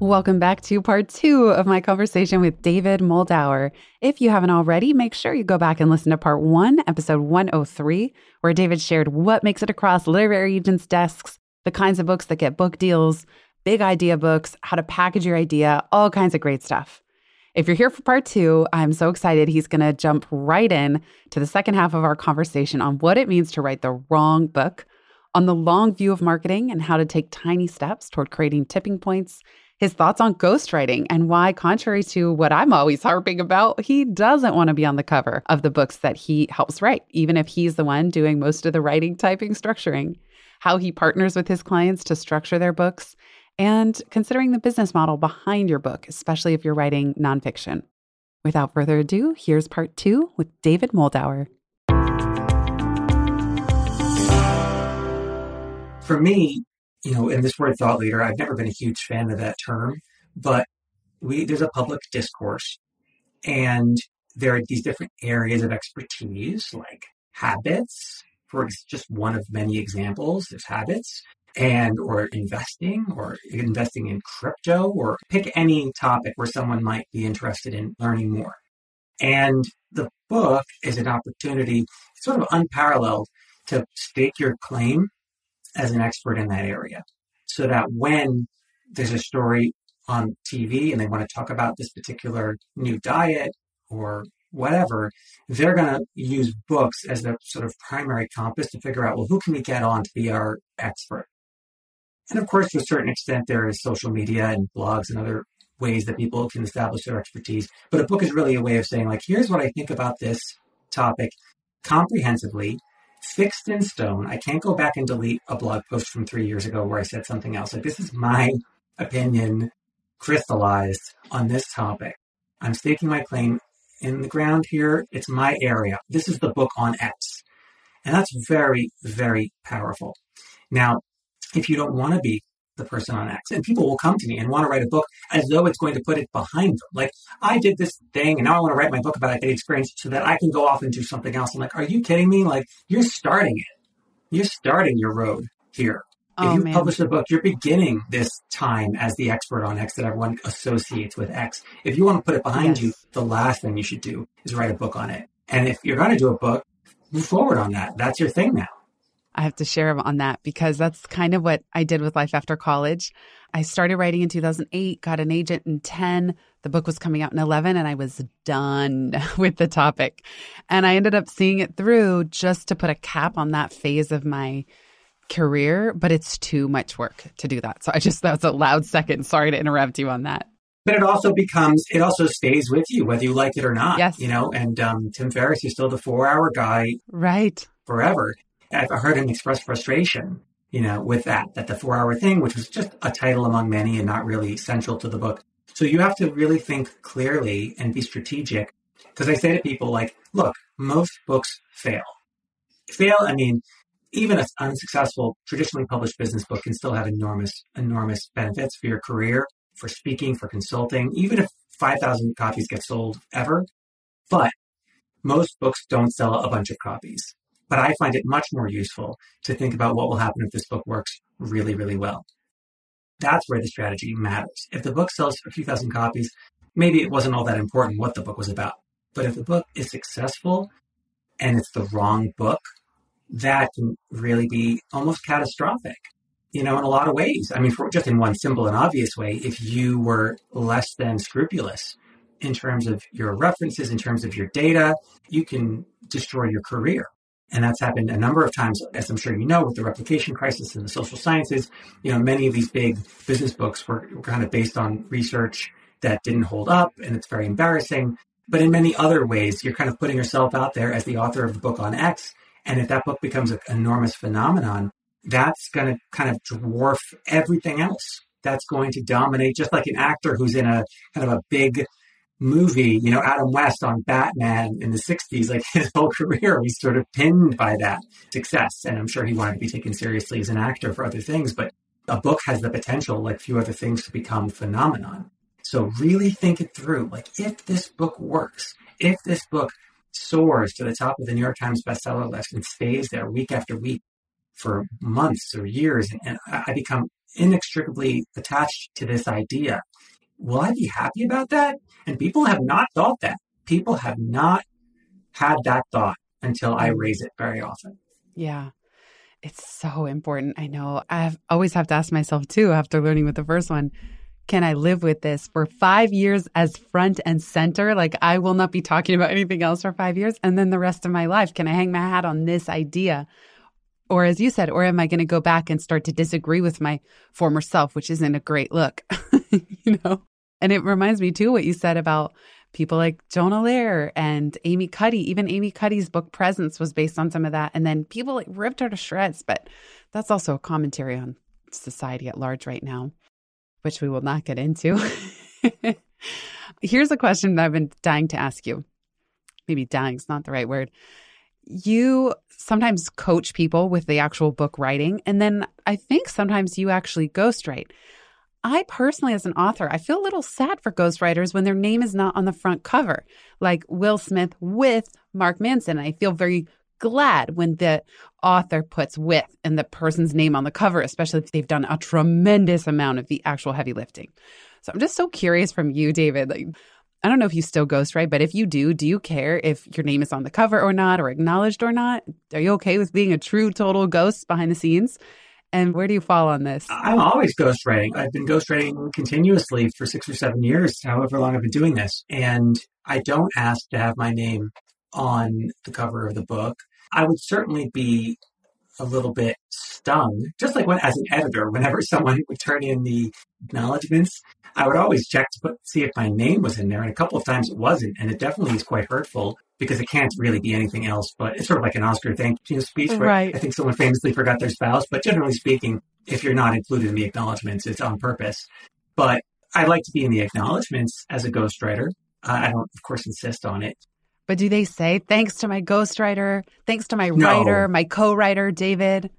Welcome back to part two of my conversation with David Moldawer. If you haven't already, make sure you go back and listen to part one, episode 103, where David shared what makes it across literary agents' desks, the kinds of books that get book deals, big idea books, how to package your idea, all kinds of great stuff. If you're here for part two, I'm so excited. He's going to jump right in to the second half of our conversation on what it means to write the wrong book, on the long view of marketing and how to take tiny steps toward creating tipping points his thoughts on ghostwriting and why, contrary to what I'm always harping about, he doesn't want to be on the cover of the books that he helps write, even if he's the one doing most of the writing, typing, structuring, how he partners with his clients to structure their books, and considering the business model behind your book, especially if you're writing nonfiction. Without further ado, here's part two with David Moldawer. For me, you know, in this word thought leader, I've never been a huge fan of that term, but we there's a public discourse and there are these different areas of expertise like habits, for just one of many examples, there's habits and or investing or investing in crypto or pick any topic where someone might be interested in learning more. And the book is an opportunity, sort of unparalleled, to stake your claim as an expert in that area so that when there's a story on TV and they want to talk about this particular new diet or whatever, they're going to use books as the sort of primary compass to figure out, well, who can we get on to be our expert? And of course, to a certain extent, there is social media and blogs and other ways that people can establish their expertise. But a book is really a way of saying, like, here's what I think about this topic comprehensively fixed in stone. I can't go back and delete a blog post from three years ago where I said something else. Like, this is my opinion crystallized on this topic. I'm staking my claim in the ground here. It's my area. This is the book on X. And that's very, very powerful. Now, if you don't want to be the person on X. And people will come to me and want to write a book as though it's going to put it behind them. Like, I did this thing and now I want to write my book about that experience so that I can go off and do something else. I'm like, are you kidding me? Like, you're starting it. You're starting your road here. Oh, if you man. publish a book, you're beginning this time as the expert on X that everyone associates with X. If you want to put it behind Yes. you, the last thing you should do is write a book on it. And if you're going to do a book, move forward on that. That's your thing now. I have to share on that because that's kind of what I did with life after college. I started writing in 2008, got an agent in 10. The book was coming out in 11, and I was done with the topic. And I ended up seeing it through just to put a cap on that phase of my career, but it's too much work to do that. So I just, that was a loud second. Sorry to interrupt you on that. But it also becomes, it also stays with you, whether you like it or not. Yes. You know, and um, Tim Ferriss is still the four hour guy Right. forever. I've heard him express frustration, you know, with that, that the four hour thing, which was just a title among many and not really central to the book. So you have to really think clearly and be strategic. Because I say to people, like, look, most books fail. Fail, I mean, even an unsuccessful, traditionally published business book can still have enormous, enormous benefits for your career, for speaking, for consulting, even if 5,000 copies get sold ever. But most books don't sell a bunch of copies. But I find it much more useful to think about what will happen if this book works really, really well. That's where the strategy matters. If the book sells a few thousand copies, maybe it wasn't all that important what the book was about. But if the book is successful and it's the wrong book, that can really be almost catastrophic. you know, in a lot of ways. I mean, for just in one simple and obvious way, if you were less than scrupulous in terms of your references, in terms of your data, you can destroy your career. And that's happened a number of times, as I'm sure you know, with the replication crisis in the social sciences. You know, many of these big business books were, were kind of based on research that didn't hold up, and it's very embarrassing. But in many other ways, you're kind of putting yourself out there as the author of the book on X. And if that book becomes an enormous phenomenon, that's going to kind of dwarf everything else. That's going to dominate, just like an actor who's in a kind of a big movie, you know, Adam West on Batman in the 60s, like his whole career was sort of pinned by that success. And I'm sure he wanted to be taken seriously as an actor for other things, but a book has the potential, like few other things, to become phenomenon. So really think it through. Like, if this book works, if this book soars to the top of the New York Times bestseller list and stays there week after week for months or years, and I become inextricably attached to this idea, will I be happy about that? And people have not thought that. People have not had that thought until I mm-hmm. raise it very often. Yeah. It's so important. I know. I always have to ask myself too after learning with the first one can I live with this for five years as front and center? Like, I will not be talking about anything else for five years. And then the rest of my life, can I hang my hat on this idea? Or, as you said, or am I going to go back and start to disagree with my former self, which isn't a great look, you know? And it reminds me too what you said about people like Jonah Lehrer and Amy Cuddy. Even Amy Cuddy's book Presence was based on some of that. And then people like ripped her to shreds. But that's also a commentary on society at large right now which we will not get into. Here's a question that I've been dying to ask you. Maybe dying is not the right word. You sometimes coach people with the actual book writing, and then I think sometimes you actually ghostwrite. I personally, as an author, I feel a little sad for ghostwriters when their name is not on the front cover, like Will Smith with Mark Manson. I feel very glad when the author puts with and the person's name on the cover, especially if they've done a tremendous amount of the actual heavy lifting. So I'm just so curious from you, David. Like, I don't know if you still ghostwrite, but if you do, do you care if your name is on the cover or not, or acknowledged or not? Are you okay with being a true total ghost behind the scenes? And where do you fall on this? I'm always ghostwriting. I've been ghostwriting continuously for six or seven years, however long I've been doing this. And I don't ask to have my name on the cover of the book. I would certainly be a little bit stung, just like when, as an editor, whenever someone would turn in the acknowledgments, I would always check to put, see if my name was in there. And a couple of times it wasn't. And it definitely is quite hurtful because it can't really be anything else, but it's sort of like an Oscar thank you speech where right. I think someone famously forgot their spouse. But generally speaking, if you're not included in the acknowledgments, it's on purpose. But I like to be in the acknowledgments as a ghostwriter. I don't, of course, insist on it. But do they say, thanks to my ghostwriter, thanks to my no. writer, my co writer, David?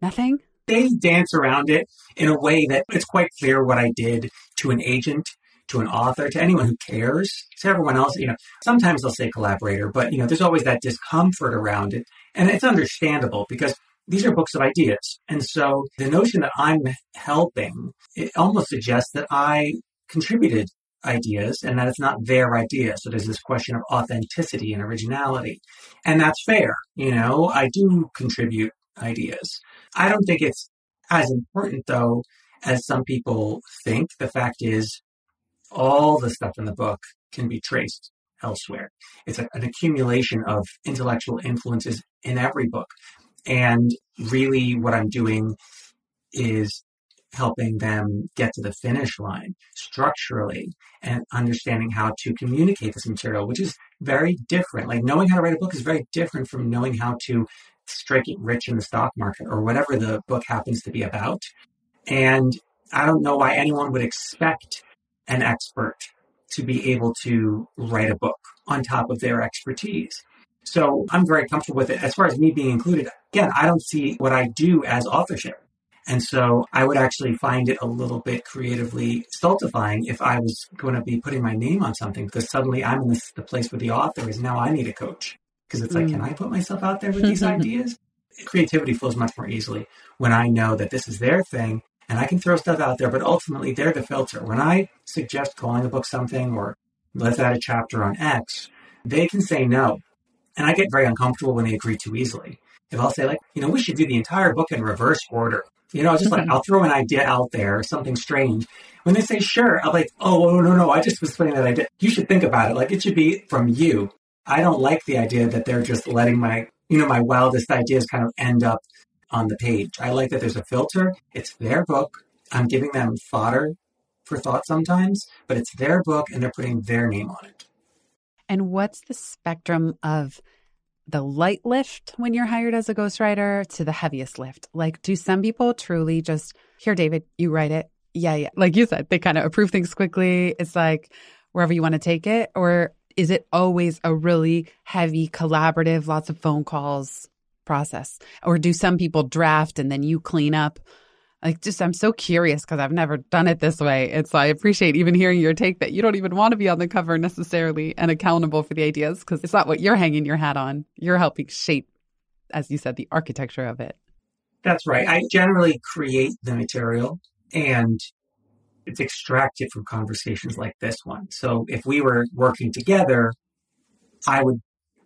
Nothing? They dance around it in a way that it's quite clear what I did to an agent, to an author, to anyone who cares, to everyone else. You know, sometimes they'll say collaborator, but, you know, there's always that discomfort around it. And it's understandable because these are books of ideas. And so the notion that I'm helping, it almost suggests that I contributed ideas and that it's not their idea. So there's this question of authenticity and originality. And that's fair. You know, I do contribute ideas. I don't think it's as important though as some people think. The fact is all the stuff in the book can be traced elsewhere. It's a, an accumulation of intellectual influences in every book. And really what I'm doing is helping them get to the finish line structurally and understanding how to communicate this material, which is very different. Like knowing how to write a book is very different from knowing how to strike it rich in the stock market or whatever the book happens to be about. And I don't know why anyone would expect an expert to be able to write a book on top of their expertise. So I'm very comfortable with it. As far as me being included, again, I don't see what I do as authorship. And so I would actually find it a little bit creatively stultifying if I was going to be putting my name on something because suddenly I'm in this, the place where the author is. Now I need a coach because it's like, mm. can I put myself out there with these ideas? Creativity flows much more easily when I know that this is their thing and I can throw stuff out there, but ultimately they're the filter. When I suggest calling a book something or let's add a chapter on X, they can say no. And I get very uncomfortable when they agree too easily. If I'll say like, you know, we should do the entire book in reverse order You know, I just like Mhm. I'll throw an idea out there, something strange. When they say sure, I'm like, oh no, no, I just was putting that idea. You should think about it. Like it should be from you. I don't like the idea that they're just letting my, you know, my wildest ideas kind of end up on the page. I like that there's a filter. It's their book. I'm giving them fodder for thought sometimes, but it's their book and they're putting their name on it. And what's the spectrum of the light lift when you're hired as a ghostwriter to the heaviest lift? Like, do some people truly just, here, David, you write it? Yeah, yeah. Like you said, they kind of approve things quickly. It's like wherever you want to take it. Or is it always a really heavy, collaborative, lots of phone calls process? Or do some people draft and then you clean up? Like, just, I'm so curious because I've never done it this way. And so I appreciate even hearing your take that you don't even want to be on the cover necessarily and accountable for the ideas because it's not what you're hanging your hat on. You're helping shape, as you said, the architecture of it. That's right. I generally create the material and it's extracted from conversations like this one. So if we were working together, I would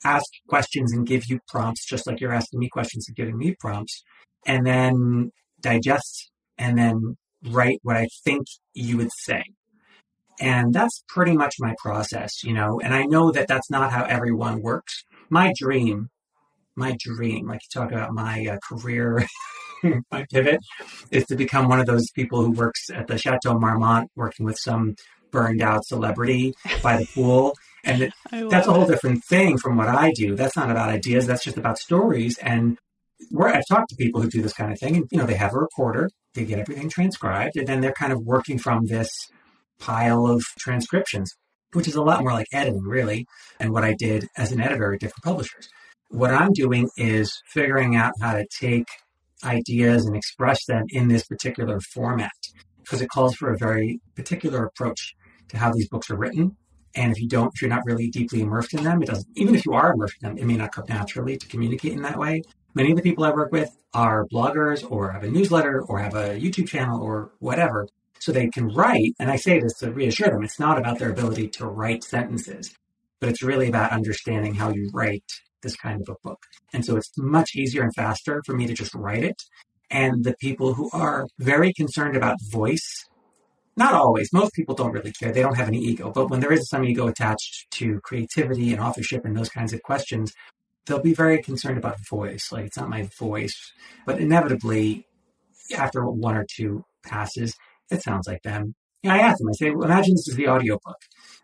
ask questions and give you prompts, just like you're asking me questions and giving me prompts, and then digest and then write what I think you would say. And that's pretty much my process, you know, and I know that that's not how everyone works. My dream, my dream, like you talk about my uh, career, my pivot, is to become one of those people who works at the Chateau Marmont, working with some burned out celebrity by the pool. And that's a whole different thing from what I do. That's not about ideas. That's just about stories. And where I've talked to people who do this kind of thing, and you know, they have a recorder, they get everything transcribed, and then they're kind of working from this pile of transcriptions, which is a lot more like editing, really, and what I did as an editor at different publishers. What I'm doing is figuring out how to take ideas and express them in this particular format because it calls for a very particular approach to how these books are written. And if you don't, if you're not really deeply immersed in them, it doesn't, even if you are immersed in them, it may not come naturally to communicate in that way. Many of the people I work with are bloggers or have a newsletter or have a YouTube channel or whatever. So they can write. And I say this to reassure them. It's not about their ability to write sentences, but it's really about understanding how you write this kind of a book. And so it's much easier and faster for me to just write it. And the people who are very concerned about voice, not always, most people don't really care. They don't have any ego. But when there is some ego attached to creativity and authorship and those kinds of questions, they'll be very concerned about voice. Like it's not my voice. But inevitably, after one or two passes, it sounds like them. Yeah, I ask them, I say, well, imagine this is the audiobook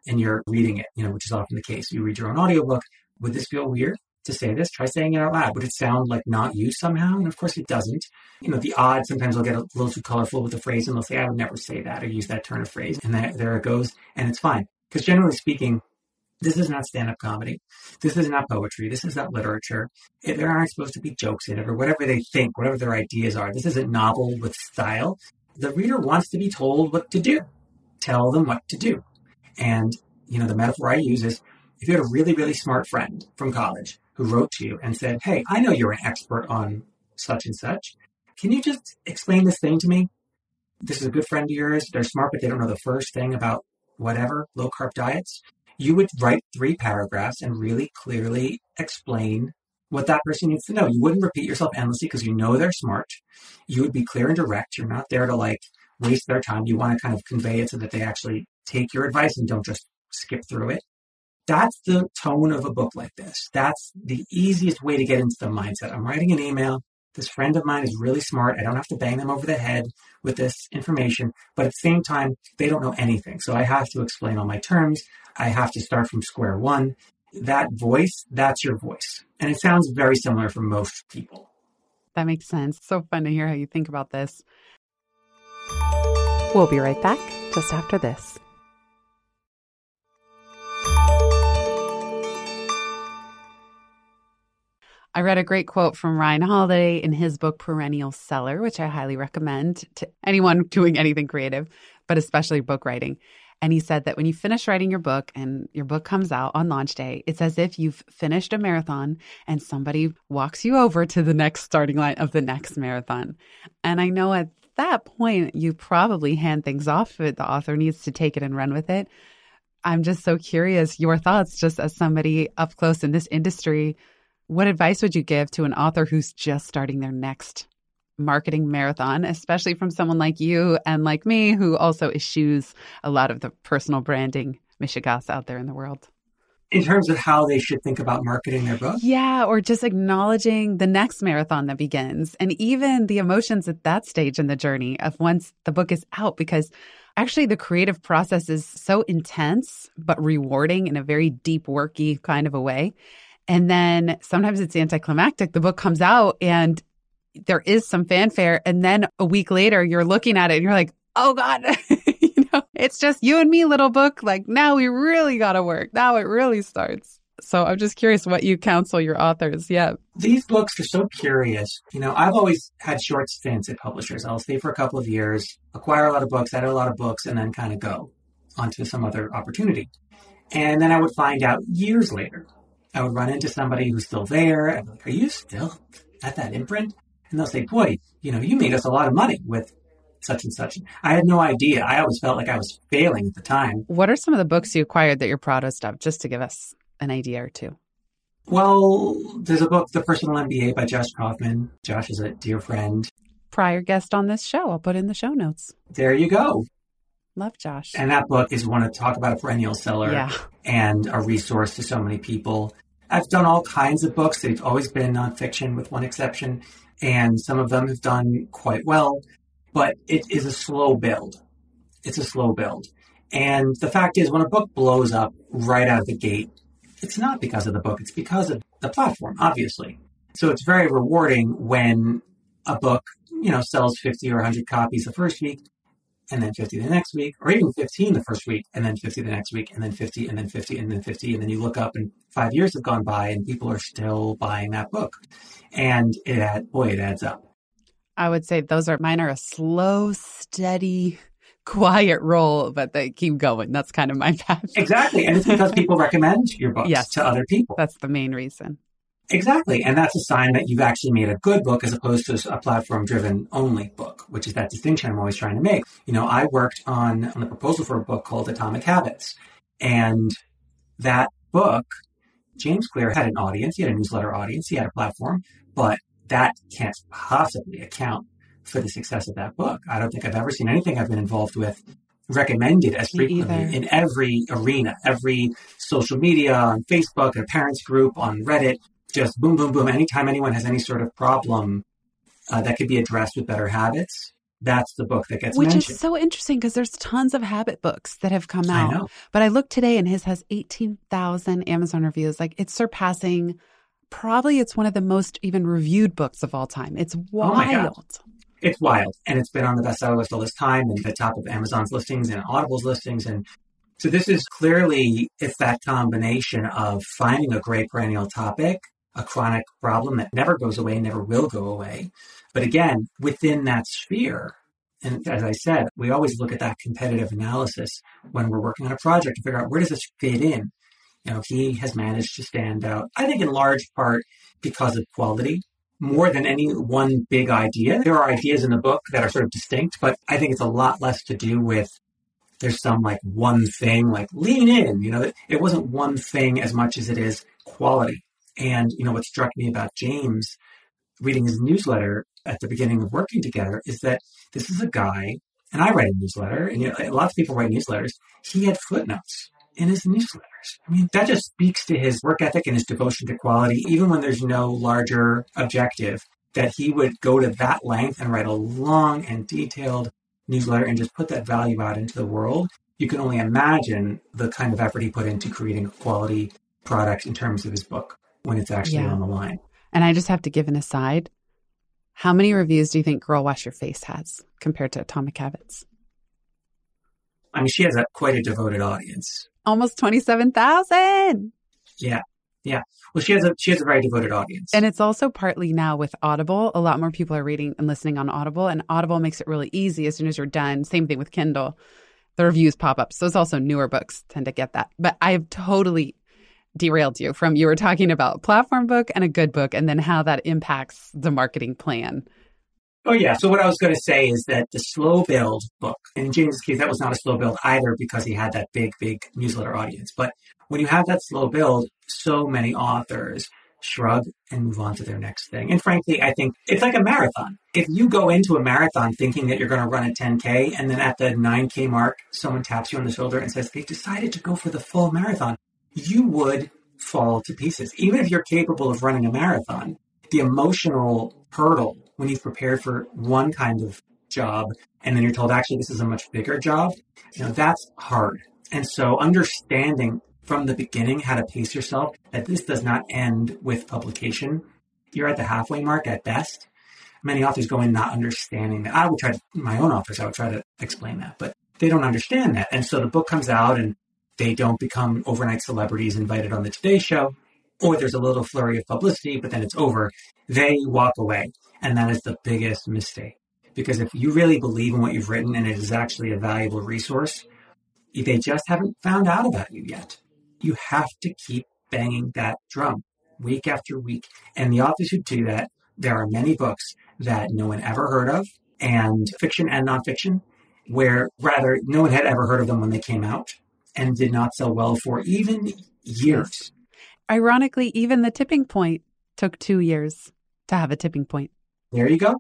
and you're reading it, you know, which is often the case. You read your own audiobook. Would this feel weird to say this? Try saying it out loud. Would it sound like not you somehow? And of course it doesn't. You know, the odd, sometimes they'll get a little too colorful with the phrase and they'll say, I would never say that or use that turn of phrase. And that, there it goes. And it's fine. Because generally speaking, this is not stand-up comedy. This is not poetry. This is not literature. There aren't supposed to be jokes in it or whatever they think, whatever their ideas are. This isn't novel with style. The reader wants to be told what to do. Tell them what to do. And, you know, the metaphor I use is if you had a really, really smart friend from college who wrote to you and said, Hey, I know you're an expert on such and such. Can you just explain this thing to me? This is a good friend of yours. They're smart, but they don't know the first thing about whatever, low carb diets. You would write three paragraphs and really clearly explain what that person needs to know. You wouldn't repeat yourself endlessly because you know they're smart. You would be clear and direct. You're not there to like waste their time. You want to kind of convey it so that they actually take your advice and don't just skip through it. That's the tone of a book like this. That's the easiest way to get into the mindset. I'm writing an email. This friend of mine is really smart. I don't have to bang them over the head with this information, but at the same time, they don't know anything. So I have to explain all my terms. I have to start from square one. That voice, that's your voice. And it sounds very similar for most people. That makes sense. So fun to hear how you think about this. We'll be right back just after this. I read a great quote from Ryan Holiday in his book Perennial Seller, which I highly recommend to anyone doing anything creative, but especially book writing. And he said that when you finish writing your book and your book comes out on launch day, it's as if you've finished a marathon and somebody walks you over to the next starting line of the next marathon. And I know at that point, you probably hand things off if the author needs to take it and run with it. I'm just so curious your thoughts, just as somebody up close in this industry. What advice would you give to an author who's just starting their next marketing marathon, especially from someone like you and like me, who also eschews a lot of the personal branding mishigas out there in the world. In terms of how they should think about marketing their book? Yeah, or just acknowledging the next marathon that begins and even the emotions at that stage in the journey of once the book is out, because actually the creative process is so intense, but rewarding in a very deep, worky kind of a way. And then sometimes it's anticlimactic. The book comes out and there is some fanfare. And then a week later, you're looking at it and you're like, oh God, you know, it's just you and me, little book. Like now we really got to work. Now it really starts. So I'm just curious what you counsel your authors. Yeah. These books are so curious. You know, I've always had short stints at publishers. I'll stay for a couple of years, acquire a lot of books, edit a lot of books, and then kind of go onto some other opportunity. And then I would find out years later, I would run into somebody who's still there. And like, are you still at that imprint? And they'll say, boy, you know, you made us a lot of money with such and such. I had no idea. I always felt like I was failing at the time. What are some of the books you acquired that you're proudest of, just to give us an idea or two? Well, there's a book, The Personal MBA by Josh Kaufman. Josh is a dear friend. Prior guest on this show. I'll put in the show notes. There you go. Love Josh. And that book is one to talk about a perennial seller yeah. and a resource to so many people. I've done all kinds of books. They've always been nonfiction, with one exception, and some of them have done quite well. But it is a slow build. It's a slow build. And the fact is, when a book blows up right out of the gate, it's not because of the book, it's because of the platform, obviously. So it's very rewarding when a book, you know, sells 50 or 100 copies the first week and then 50 the next week, or even 15 the first week, and then 50 the next week, and then 50, and then 50, and then 50. And then you look up and five years have gone by and people are still buying that book. And it had, boy, it adds up. I would say those are mine are a slow, steady, quiet roll, but they keep going. That's kind of my path. Exactly. And it's because people recommend your books yes, to other people. That's the main reason. Exactly. And that's a sign that you've actually made a good book as opposed to a platform driven only book, which is that distinction I'm always trying to make. You know, I worked on, on the proposal for a book called Atomic Habits. And that book, James Clear had an audience. He had a newsletter audience. He had a platform, but that can't possibly account for the success of that book. I don't think I've ever seen anything I've been involved with recommended as frequently in every arena, every social media, on Facebook, a parents group, on Reddit, just boom, boom, boom. Anytime anyone has any sort of problem uh, that could be addressed with better habits, that's the book that gets mentioned. Which mentioned. is so interesting because there's tons of habit books that have come out. I but I looked today and his has 18,000 Amazon reviews. Like it's surpassing, probably it's one of the most even reviewed books of all time. It's Oh wild. it's wild. And it's been on the bestseller list all this time and the top of Amazon's listings and Audible's listings. And so this is clearly, it's that combination of finding a great perennial topic, a chronic problem that never goes away, never will go away. But again, within that sphere, and as I said, we always look at that competitive analysis when we're working on a project to figure out where does this fit in. You know, he has managed to stand out, I think in large part because of quality more than any one big idea. There are ideas in the book that are sort of distinct, but I think it's a lot less to do with there's some like one thing, like lean in, you know, it wasn't one thing as much as it is quality. And, you know, what struck me about James reading his newsletter at the beginning of working together is that this is a guy, and I write a newsletter, and you know, a lot of people write newsletters. He had footnotes in his newsletters. I mean, that just speaks to his work ethic and his devotion to quality, even when there's no larger objective, that he would go to that length and write a long and detailed newsletter and just put that value out into the world. You can only imagine the kind of effort he put into creating a quality product in terms of his book when it's actually Yeah. on the line. And I just have to give an aside. How many reviews do you think Girl Wash Your Face has compared to Atomic Habits? I mean, she has a quite a devoted audience. Almost 27,000. Yeah, yeah. Well, she has a she has a very devoted audience. And it's also partly now with Audible. A lot more people are reading and listening on Audible, and Audible makes it really easy as soon as you're done. Same thing with Kindle. The reviews pop up. So it's also newer books tend to get that. But I've totally derailed you from you were talking about platform book and a good book and then how that impacts the marketing plan. Oh yeah. So what I was going to say is that the slow build book, in James's case, that was not a slow build either because he had that big, big newsletter audience. But when you have that slow build, so many authors shrug and move on to their next thing. And frankly, I think it's like a marathon. If you go into a marathon thinking that you're going to run a 10K and then at the 9K mark, someone taps you on the shoulder and says, they've decided to go for the full marathon, you would fall to pieces. Even if you're capable of running a marathon, the emotional hurdle when you've prepared for one kind of job and then you're told actually this is a much bigger job, you know, that's hard. And so understanding from the beginning how to pace yourself that this does not end with publication. You're at the halfway mark at best. Many authors go in not understanding that. I would try to, my own authors, I would try to explain that, but they don't understand that. And so the book comes out and they don't become overnight celebrities invited on the Today Show, or there's a little flurry of publicity, but then it's over. They walk away. And that is the biggest mistake. Because if you really believe in what you've written and it is actually a valuable resource, they just haven't found out about you yet. You have to keep banging that drum week after week. And the authors who do that, there are many books that no one ever heard of, and fiction and nonfiction, where rather no one had ever heard of them when they came out and did not sell well for even years. Ironically, even the tipping point took two years to have a tipping point. There you go.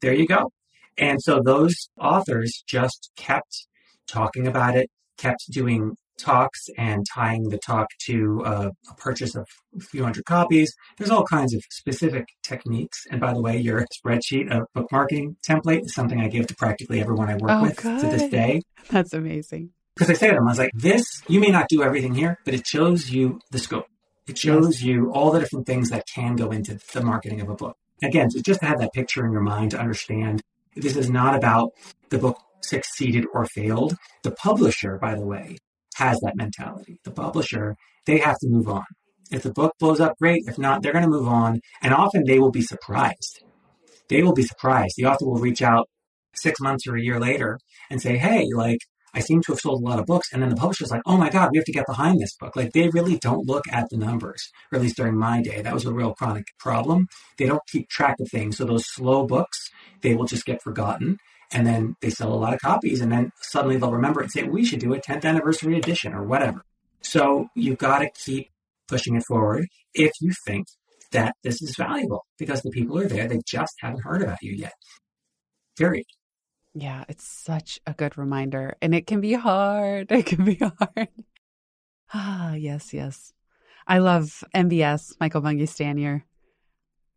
There you go. And so those authors just kept talking about it, kept doing talks and tying the talk to uh, a purchase of a few hundred copies. There's all kinds of specific techniques. And by the way, your spreadsheet of book marketing template is something I give to practically everyone I work Oh, with good. to this day. That's amazing. Because I say to them, I was like, this, you may not do everything here, but it shows you the scope. It shows you all the different things that can go into the marketing of a book. Again, so just to have that picture in your mind to understand this is not about the book succeeded or failed. The publisher, by the way, has that mentality. The publisher, they have to move on. If the book blows up, great. If not, they're going to move on. And often they will be surprised. They will be surprised. The author will reach out six months or a year later and say, Hey, like, I seem to have sold a lot of books. And then the publisher's like, Oh my God, we have to get behind this book. Like, they really don't look at the numbers, or at least during my day. That was a real chronic problem. They don't keep track of things. So those slow books, they will just get forgotten and then they sell a lot of copies and then suddenly they'll remember and say we should do a 10th anniversary edition or whatever so you've got to keep pushing it forward if you think that this is valuable because the people are there they just haven't heard about you yet period Yeah, it's such a good reminder. And it can be hard. It can be hard. Ah, yes, yes. I love MBS, Michael Bungay Stanier.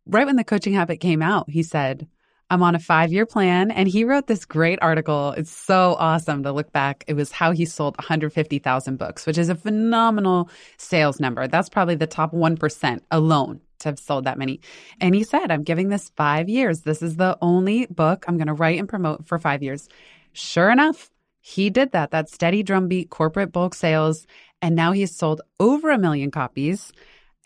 Right when the coaching habit came out, he said, I'm on a five year plan. And he wrote this great article. It's so awesome to look back. It was how he sold 150,000 books, which is a phenomenal sales number. That's probably the top 1% alone to have sold that many. And he said, I'm giving this five years. This is the only book I'm going to write and promote for five years. Sure enough, he did that, that steady drumbeat corporate bulk sales. And now he's sold over a million copies.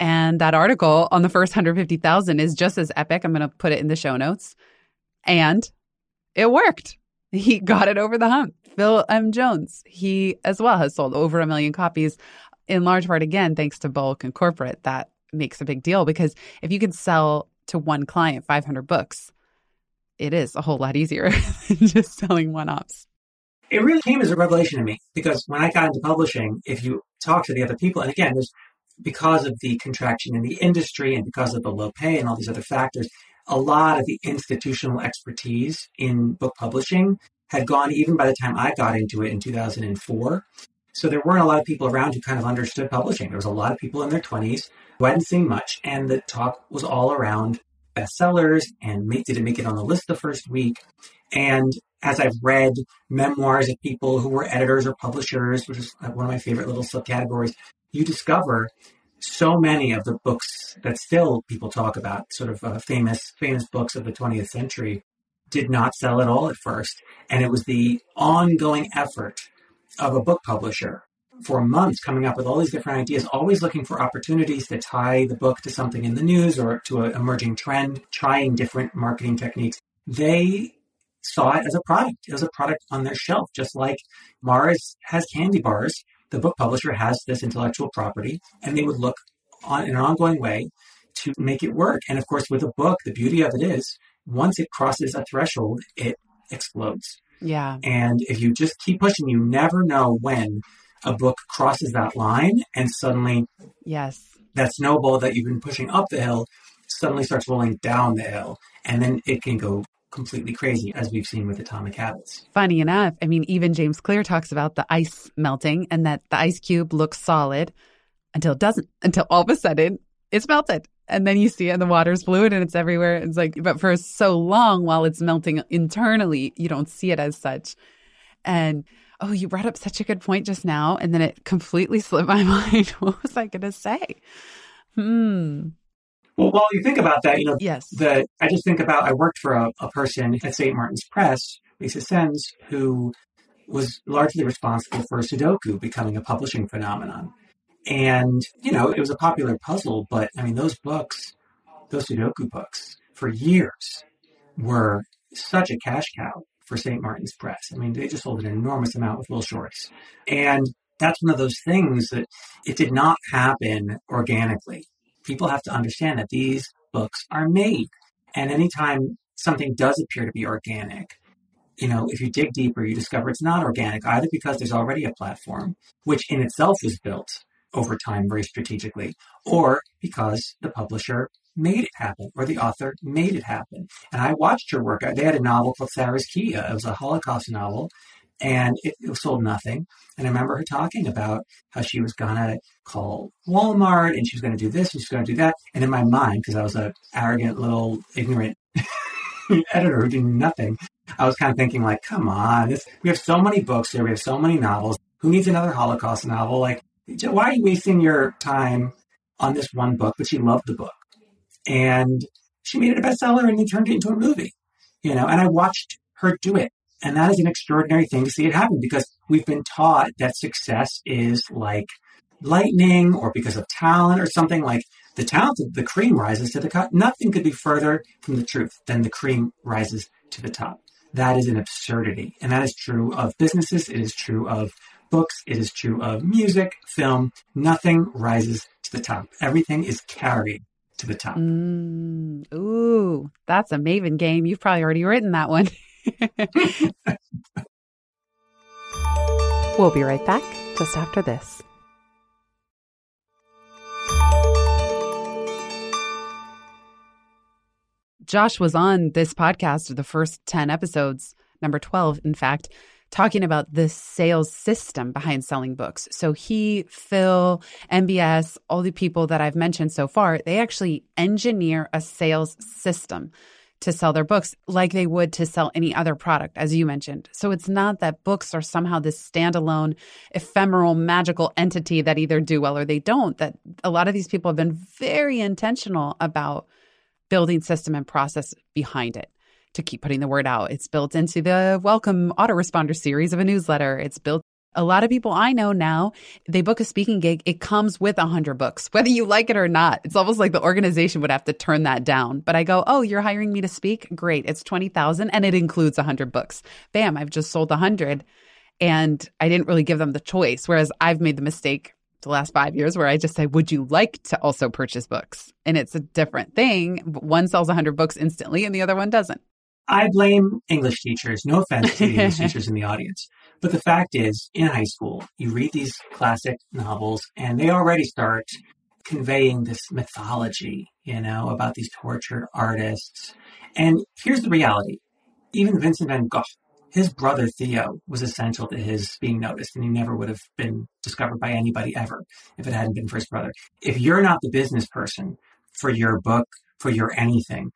And that article on the first 150,000 is just as epic. I'm going to put it in the show notes. And it worked. He got it over the hump. Phil M. Jones, he as well has sold over a million copies, in large part, again, thanks to bulk and corporate. That makes a big deal because if you can sell to one client 500 books, it is a whole lot easier than just selling one offs. it really came as a revelation to me because when I got into publishing, if you talk to the other people, and again, there's because of the contraction in the industry and because of the low pay and all these other factors, a lot of the institutional expertise in book publishing had gone even by the time I got into it in 2004. So there weren't a lot of people around who kind of understood publishing. There was a lot of people in their 20s who hadn't seen much, and the talk was all around bestsellers and make, did it make it on the list the first week? And as I've read memoirs of people who were editors or publishers, which is one of my favorite little subcategories, you discover so many of the books that still people talk about, sort of uh, famous famous books of the 20th century, did not sell at all at first, and it was the ongoing effort of a book publisher for months coming up with all these different ideas, always looking for opportunities to tie the book to something in the news or to an emerging trend, trying different marketing techniques. They saw it as a product, as a product on their shelf, just like Mars has candy bars. The book publisher has this intellectual property, and they would look on in an ongoing way to make it work. And of course, with a book, the beauty of it is once it crosses a threshold, it explodes. Yeah. And if you just keep pushing, you never know when a book crosses that line and suddenly Yes. that snowball that you've been pushing up the hill suddenly starts rolling down the hill. And then it can go completely crazy, as we've seen with atomic habits. Funny enough, I mean, even James Clear talks about the ice melting and that the ice cube looks solid until it doesn't, until all of a sudden it's melted. And then you see it and the water's fluid and it's everywhere. It's like, but for so long while it's melting internally, you don't see it as such. And oh, you brought up such a good point just now. And then it completely slipped my mind. what was I going to say? Hmm. Well, while you think about that, you know, yes, the I just think about I worked for a, a person at St. Martin's Press, Lisa Senz, who was largely responsible for Sudoku becoming a publishing phenomenon. And, you know, it was a popular puzzle, but I mean, those books, those Sudoku books, for years were such a cash cow for St. Martin's Press. I mean, they just sold an enormous amount with Will Shortz. And that's one of those things that it did not happen organically people have to understand that these books are made. And anytime something does appear to be organic, you know, if you dig deeper, you discover it's not organic, either because there's already a platform, which in itself was built over time very strategically, or because the publisher made it happen or the author made it happen. And I watched her work. They had a novel called Sarah's Key. Uh, it was a Holocaust novel and it, it, sold nothing. And I remember her talking about how she was gonna call Walmart and she was gonna do this and she's gonna do that. And in my mind, because I was a arrogant little ignorant editor who did nothing, I was kind of thinking like, come on, this, we have so many books here, we have so many novels. Who needs another Holocaust novel? Like, why are you wasting your time on this one book? But she loved the book, and she made it a bestseller, and they turned it into a movie. You know, and I watched her do it and that is an extraordinary thing to see it happen because we've been taught that success is like lightning or because of talent or something like the talent, the cream rises to the top. Nothing could be further from the truth than the cream rises to the top. That is an absurdity. And that is true of businesses. It is true of books. It is true of music, film. Nothing rises to the top. Everything is carried to the top. Mm, ooh, that's a Maven game. You've probably already written that one. we'll be right back just after this. Josh was on this podcast, of the first 10 episodes, number 12, in fact, talking about the sales system behind selling books. So he, Phil, MBS, all the people that I've mentioned so far, they actually engineer a sales system to sell their books like they would to sell any other product, as you mentioned. So it's not that books are somehow this standalone, ephemeral, magical entity that either do well or they don't. That a lot of these people have been very intentional about building system and process behind it to keep putting the word out. It's built into the welcome autoresponder series of a newsletter. It's built a lot of people I know now, they book a speaking gig, it comes with a 100 books, whether you like it or not. It's almost like the organization would have to turn that down. But I go, oh, you're hiring me to speak? Great. It's 20,000 and it includes 100 books. Bam, I've just sold 100. And I didn't really give them the choice. Whereas I've made the mistake the last five years where I just say, would you like to also purchase books? And it's a different thing. One sells 100 books instantly and the other one doesn't. I blame English teachers. No offense to the English teachers in the audience. But the fact is, in high school, you read these classic novels and they already start conveying this mythology, you know, about these tortured artists. And here's the reality. Even Vincent van Gogh, his brother Theo was essential to his being noticed, and he never would have been discovered by anybody ever if it hadn't been for his brother. If you're not the business person for your book, for your anything,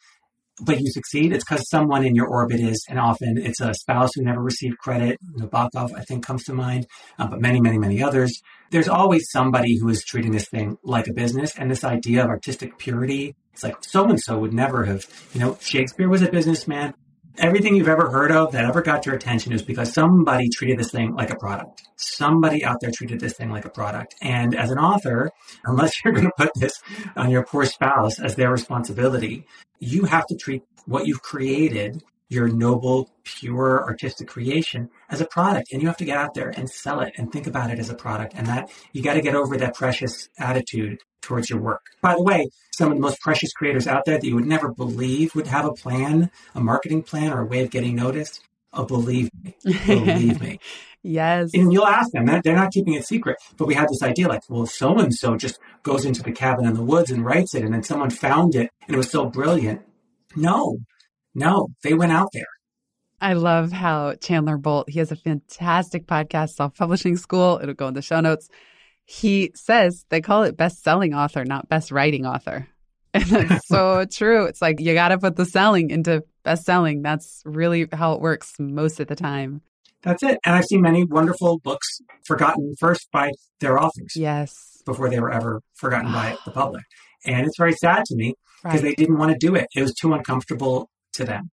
but you succeed, it's because someone in your orbit is, and often it's a spouse who never received credit. Nabokov, I think, comes to mind, uh, but many, many, many others. There's always somebody who is treating this thing like a business, and this idea of artistic purity. It's like so and so would never have, you know, Shakespeare was a businessman. Everything you've ever heard of that ever got your attention is because somebody treated this thing like a product. Somebody out there treated this thing like a product. And as an author, unless you're going to put this on your poor spouse as their responsibility, you have to treat what you've created, your noble, pure artistic creation, as a product. And you have to get out there and sell it and think about it as a product. And that you got to get over that precious attitude towards your work. By the way, some of the most precious creators out there that you would never believe would have a plan, a marketing plan, or a way of getting noticed. Oh, believe me, believe me. Yes. And you'll ask them, they're not keeping it secret. But we had this idea like, well, so and so just goes into the cabin in the woods and writes it, and then someone found it and it was so brilliant. No, no, they went out there. I love how Chandler Bolt, he has a fantastic podcast, Self Publishing School. It'll go in the show notes. He says they call it best selling author, not best writing author. And that's so true. It's like you got to put the selling into best selling. That's really how it works most of the time. That's it. And I've seen many wonderful books forgotten first by their authors. Yes. Before they were ever forgotten by the public. And it's very sad to me because Right. they didn't want to do it. It was too uncomfortable to them.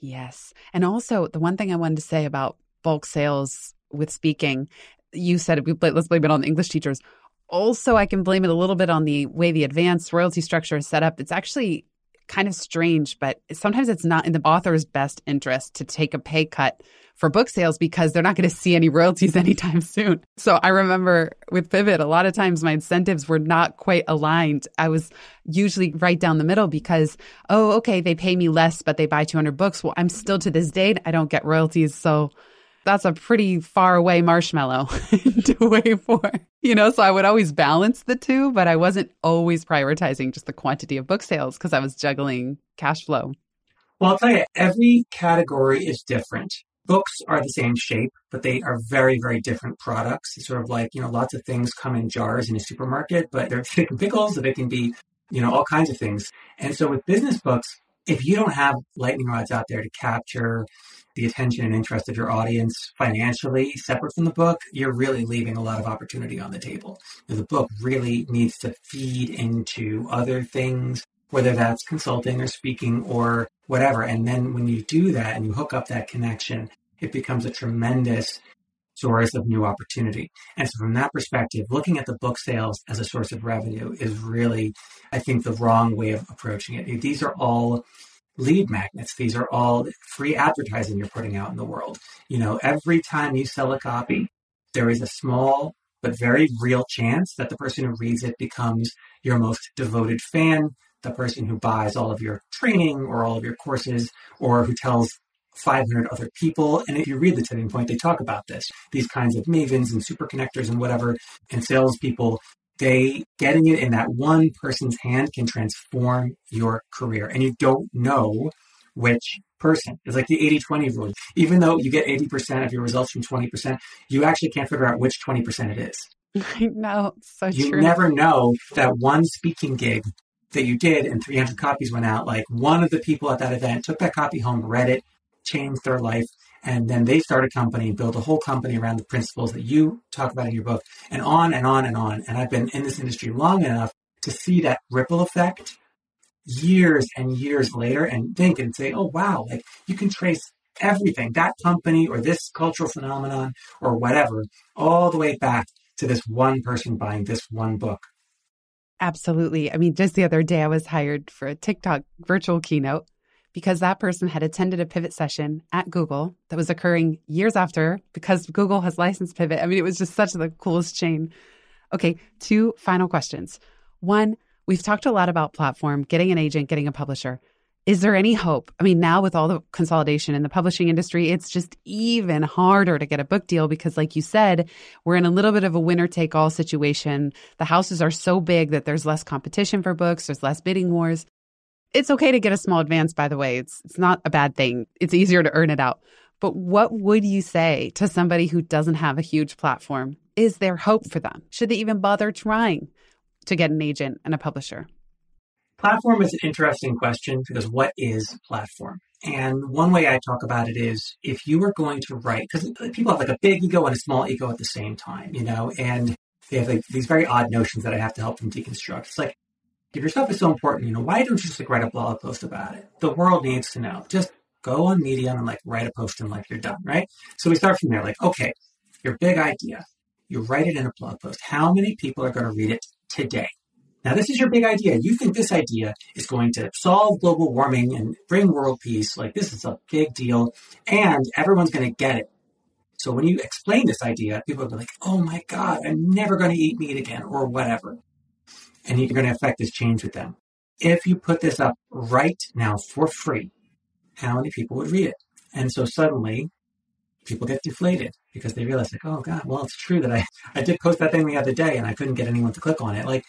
Yes. And also, the one thing I wanted to say about bulk sales with speaking, you said, we let's blame it on the English teachers. Also, I can blame it a little bit on the way the advanced royalty structure is set up. It's actually kind of strange, but sometimes it's not in the author's best interest to take a pay cut for book sales because they're not going to see any royalties anytime soon. So I remember with Pivot, a lot of times my incentives were not quite aligned. I was usually right down the middle because, oh, okay, they pay me less, but they buy 200 books. Well, I'm still to this day, I don't get royalties. So that's a pretty far away marshmallow to wait for, you know? So I would always balance the two, but I wasn't always prioritizing just the quantity of book sales because I was juggling cash flow. Well, I'll tell you, every category is different. Books are the same shape, but they are very, very different products. It's sort of like, you know, lots of things come in jars in a supermarket, but they're thick pickles, they can be, you know, all kinds of things. And so with business books, if you don't have lightning rods out there to capture the attention and interest of your audience financially separate from the book, you're really leaving a lot of opportunity on the table. The book really needs to feed into other things, whether that's consulting or speaking or whatever. And then when you do that and you hook up that connection, it becomes a tremendous source of new opportunity. And so from that perspective, looking at the book sales as a source of revenue is really, I think, the wrong way of approaching it. These are all lead magnets. These are all free advertising you're putting out in the world. You know, every time you sell a copy, there is a small but very real chance that the person who reads it becomes your most devoted fan, the person who buys all of your training or all of your courses, or who tells 500 other people. And if you read the tipping point, they talk about this. These kinds of mavens and super connectors and whatever, and salespeople, they getting it in that one person's hand can transform your career. And you don't know which person. It's like the 80 20 rule. Even though you get 80% of your results from 20%, you actually can't figure out which 20% it is. I know. So You true. never know that one speaking gig that you did and 300 copies went out. Like one of the people at that event took that copy home, read it, changed their life, and then they start a company, build a whole company around the principles that you talk about in your book, and on and on and on. And I've been in this industry long enough to see that ripple effect years and years later and think and say, oh, wow, like you can trace everything, that company or this cultural phenomenon or whatever, all the way back to this one person buying this one book. Absolutely. I mean, just the other day, I was hired for a TikTok virtual keynote because that person had attended a pivot session at Google that was occurring years after because Google has licensed pivot. I mean, it was just such the coolest chain. Okay, two final questions. One, we've talked a lot about platform, getting an agent, getting a publisher. Is there any hope? I mean, now with all the consolidation in the publishing industry, it's just even harder to get a book deal because, like you said, we're in a little bit of a winner take all situation. The houses are so big that there's less competition for books, there's less bidding wars. It's okay to get a small advance, by the way. It's it's not a bad thing. It's easier to earn it out. But what would you say to somebody who doesn't have a huge platform? Is there hope for them? Should they even bother trying to get an agent and a publisher? Platform is an interesting question because what is platform? And one way I talk about it is if you were going to write, because people have like a big ego and a small ego at the same time, you know, and they have like these very odd notions that I have to help them deconstruct. It's like, if your stuff is so important, you know, why don't you just like write a blog post about it? The world needs to know. Just go on Medium and like write a post and like you're done, right? So we start from there, like, okay, your big idea, you write it in a blog post. How many people are going to read it today? Now, this is your big idea. You think this idea is going to solve global warming and bring world peace. Like, this is a big deal, and everyone's going to get it. So, when you explain this idea, people be like, oh my God, I'm never going to eat meat again, or whatever. And you're going to affect this change with them. If you put this up right now for free, how many people would read it? And so, suddenly, people get deflated because they realize like, oh God, well, it's true that I, I did post that thing the other day and I couldn't get anyone to click on it. Like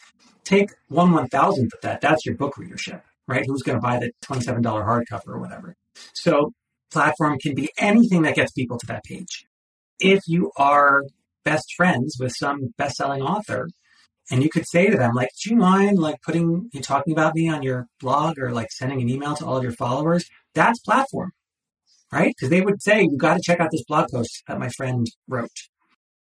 take one one thousandth of that. That's your book readership, right? Who's going to buy the $27 hardcover or whatever? So platform can be anything that gets people to that page. If you are best friends with some best-selling author, and you could say to them, like, do you mind like putting you talking about me on your blog or like sending an email to all of your followers? That's platform, right? Because they would say, you got to check out this blog post that my friend wrote.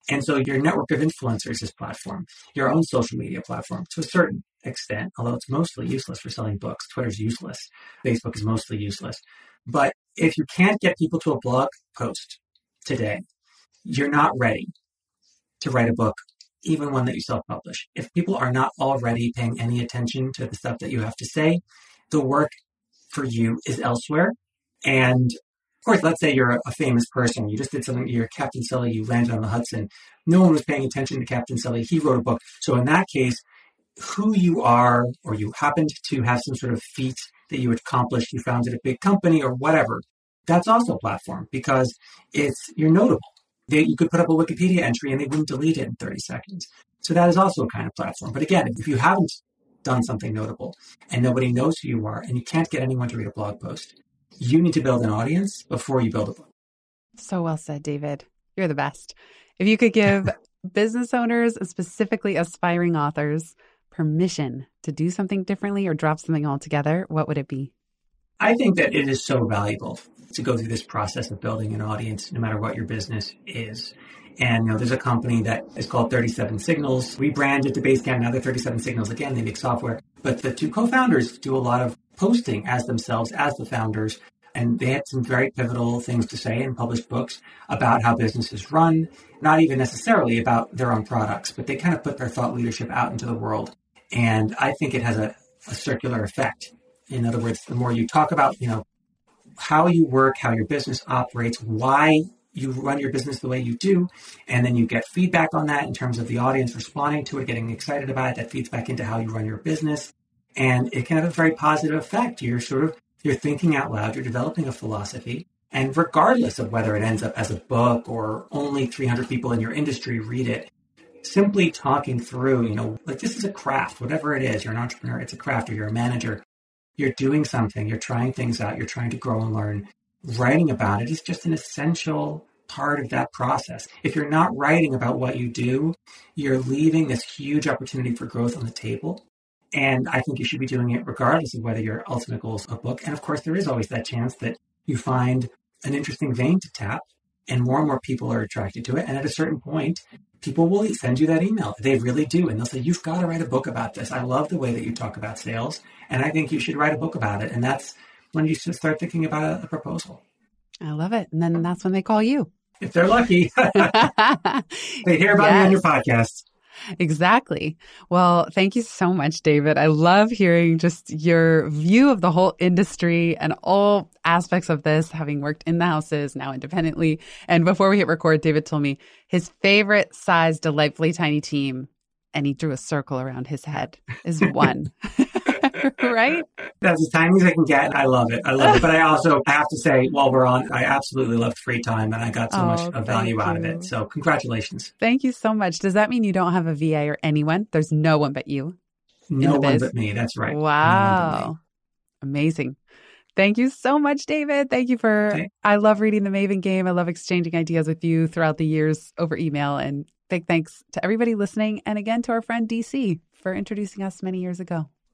And so your network of influencers is platform, your own social media platform to a certain extent, although it's mostly useless for selling books. Twitter's useless. Facebook is mostly useless. But if you can't get people to a blog post today, you're not ready to write a book, even one that you self publish. If people are not already paying any attention to the stuff that you have to say, the work for you is elsewhere. And of course, let's say you're a famous person, you just did something, you're Captain Sully, you landed on the Hudson. No one was paying attention to Captain Sully. He wrote a book. So in that case, who you are, or you happened to have some sort of feat that you accomplished, you founded a big company or whatever, that's also a platform because it's you're notable. They, you could put up a Wikipedia entry and they wouldn't delete it in 30 seconds. So that is also a kind of platform. But again, if you haven't done something notable and nobody knows who you are and you can't get anyone to read a blog post, you need to build an audience before you build a book. So well said, David. You're the best. If you could give business owners, specifically aspiring authors, permission to do something differently or drop something altogether, what would it be? I think that it is so valuable to go through this process of building an audience, no matter what your business is. And you know, there's a company that is called 37 Signals. We branded to Basecamp. Now they're 37 Signals again. They make software, but the two co-founders do a lot of posting as themselves as the founders. And they had some very pivotal things to say and published books about how businesses run, not even necessarily about their own products, but they kind of put their thought leadership out into the world. And I think it has a, a circular effect. In other words, the more you talk about, you know, how you work, how your business operates, why you run your business the way you do, and then you get feedback on that in terms of the audience responding to it, getting excited about it. That feeds back into how you run your business, and it can have a very positive effect. You're sort of you're thinking out loud. You're developing a philosophy, and regardless of whether it ends up as a book or only 300 people in your industry read it, simply talking through, you know, like this is a craft, whatever it is. You're an entrepreneur. It's a craft, or you're a manager. You're doing something. You're trying things out. You're trying to grow and learn writing about it is just an essential part of that process. If you're not writing about what you do, you're leaving this huge opportunity for growth on the table. And I think you should be doing it regardless of whether your ultimate goal is a book. And of course, there is always that chance that you find an interesting vein to tap and more and more people are attracted to it. And at a certain point, people will send you that email. They really do. And they'll say, You've got to write a book about this. I love the way that you talk about sales. And I think you should write a book about it. And that's when you should start thinking about a, a proposal. I love it. And then that's when they call you. If they're lucky, they hear about yes. me on your podcast. Exactly. Well, thank you so much, David. I love hearing just your view of the whole industry and all aspects of this, having worked in the houses, now independently. And before we hit record, David told me his favorite size, delightfully tiny team, and he drew a circle around his head, is one. right? That's as tiny as I can get. I love it. I love it. But I also have to say, while we're on, I absolutely loved free time and I got so oh, much of value out of it. So congratulations. Thank you so much. Does that mean you don't have a VA or anyone? There's no one but you. No one but me. That's right. Wow. Amazing. Thank you so much, David. Thank you for. Okay. I love reading the Maven game. I love exchanging ideas with you throughout the years over email. And big thanks to everybody listening. And again to our friend DC for introducing us many years ago.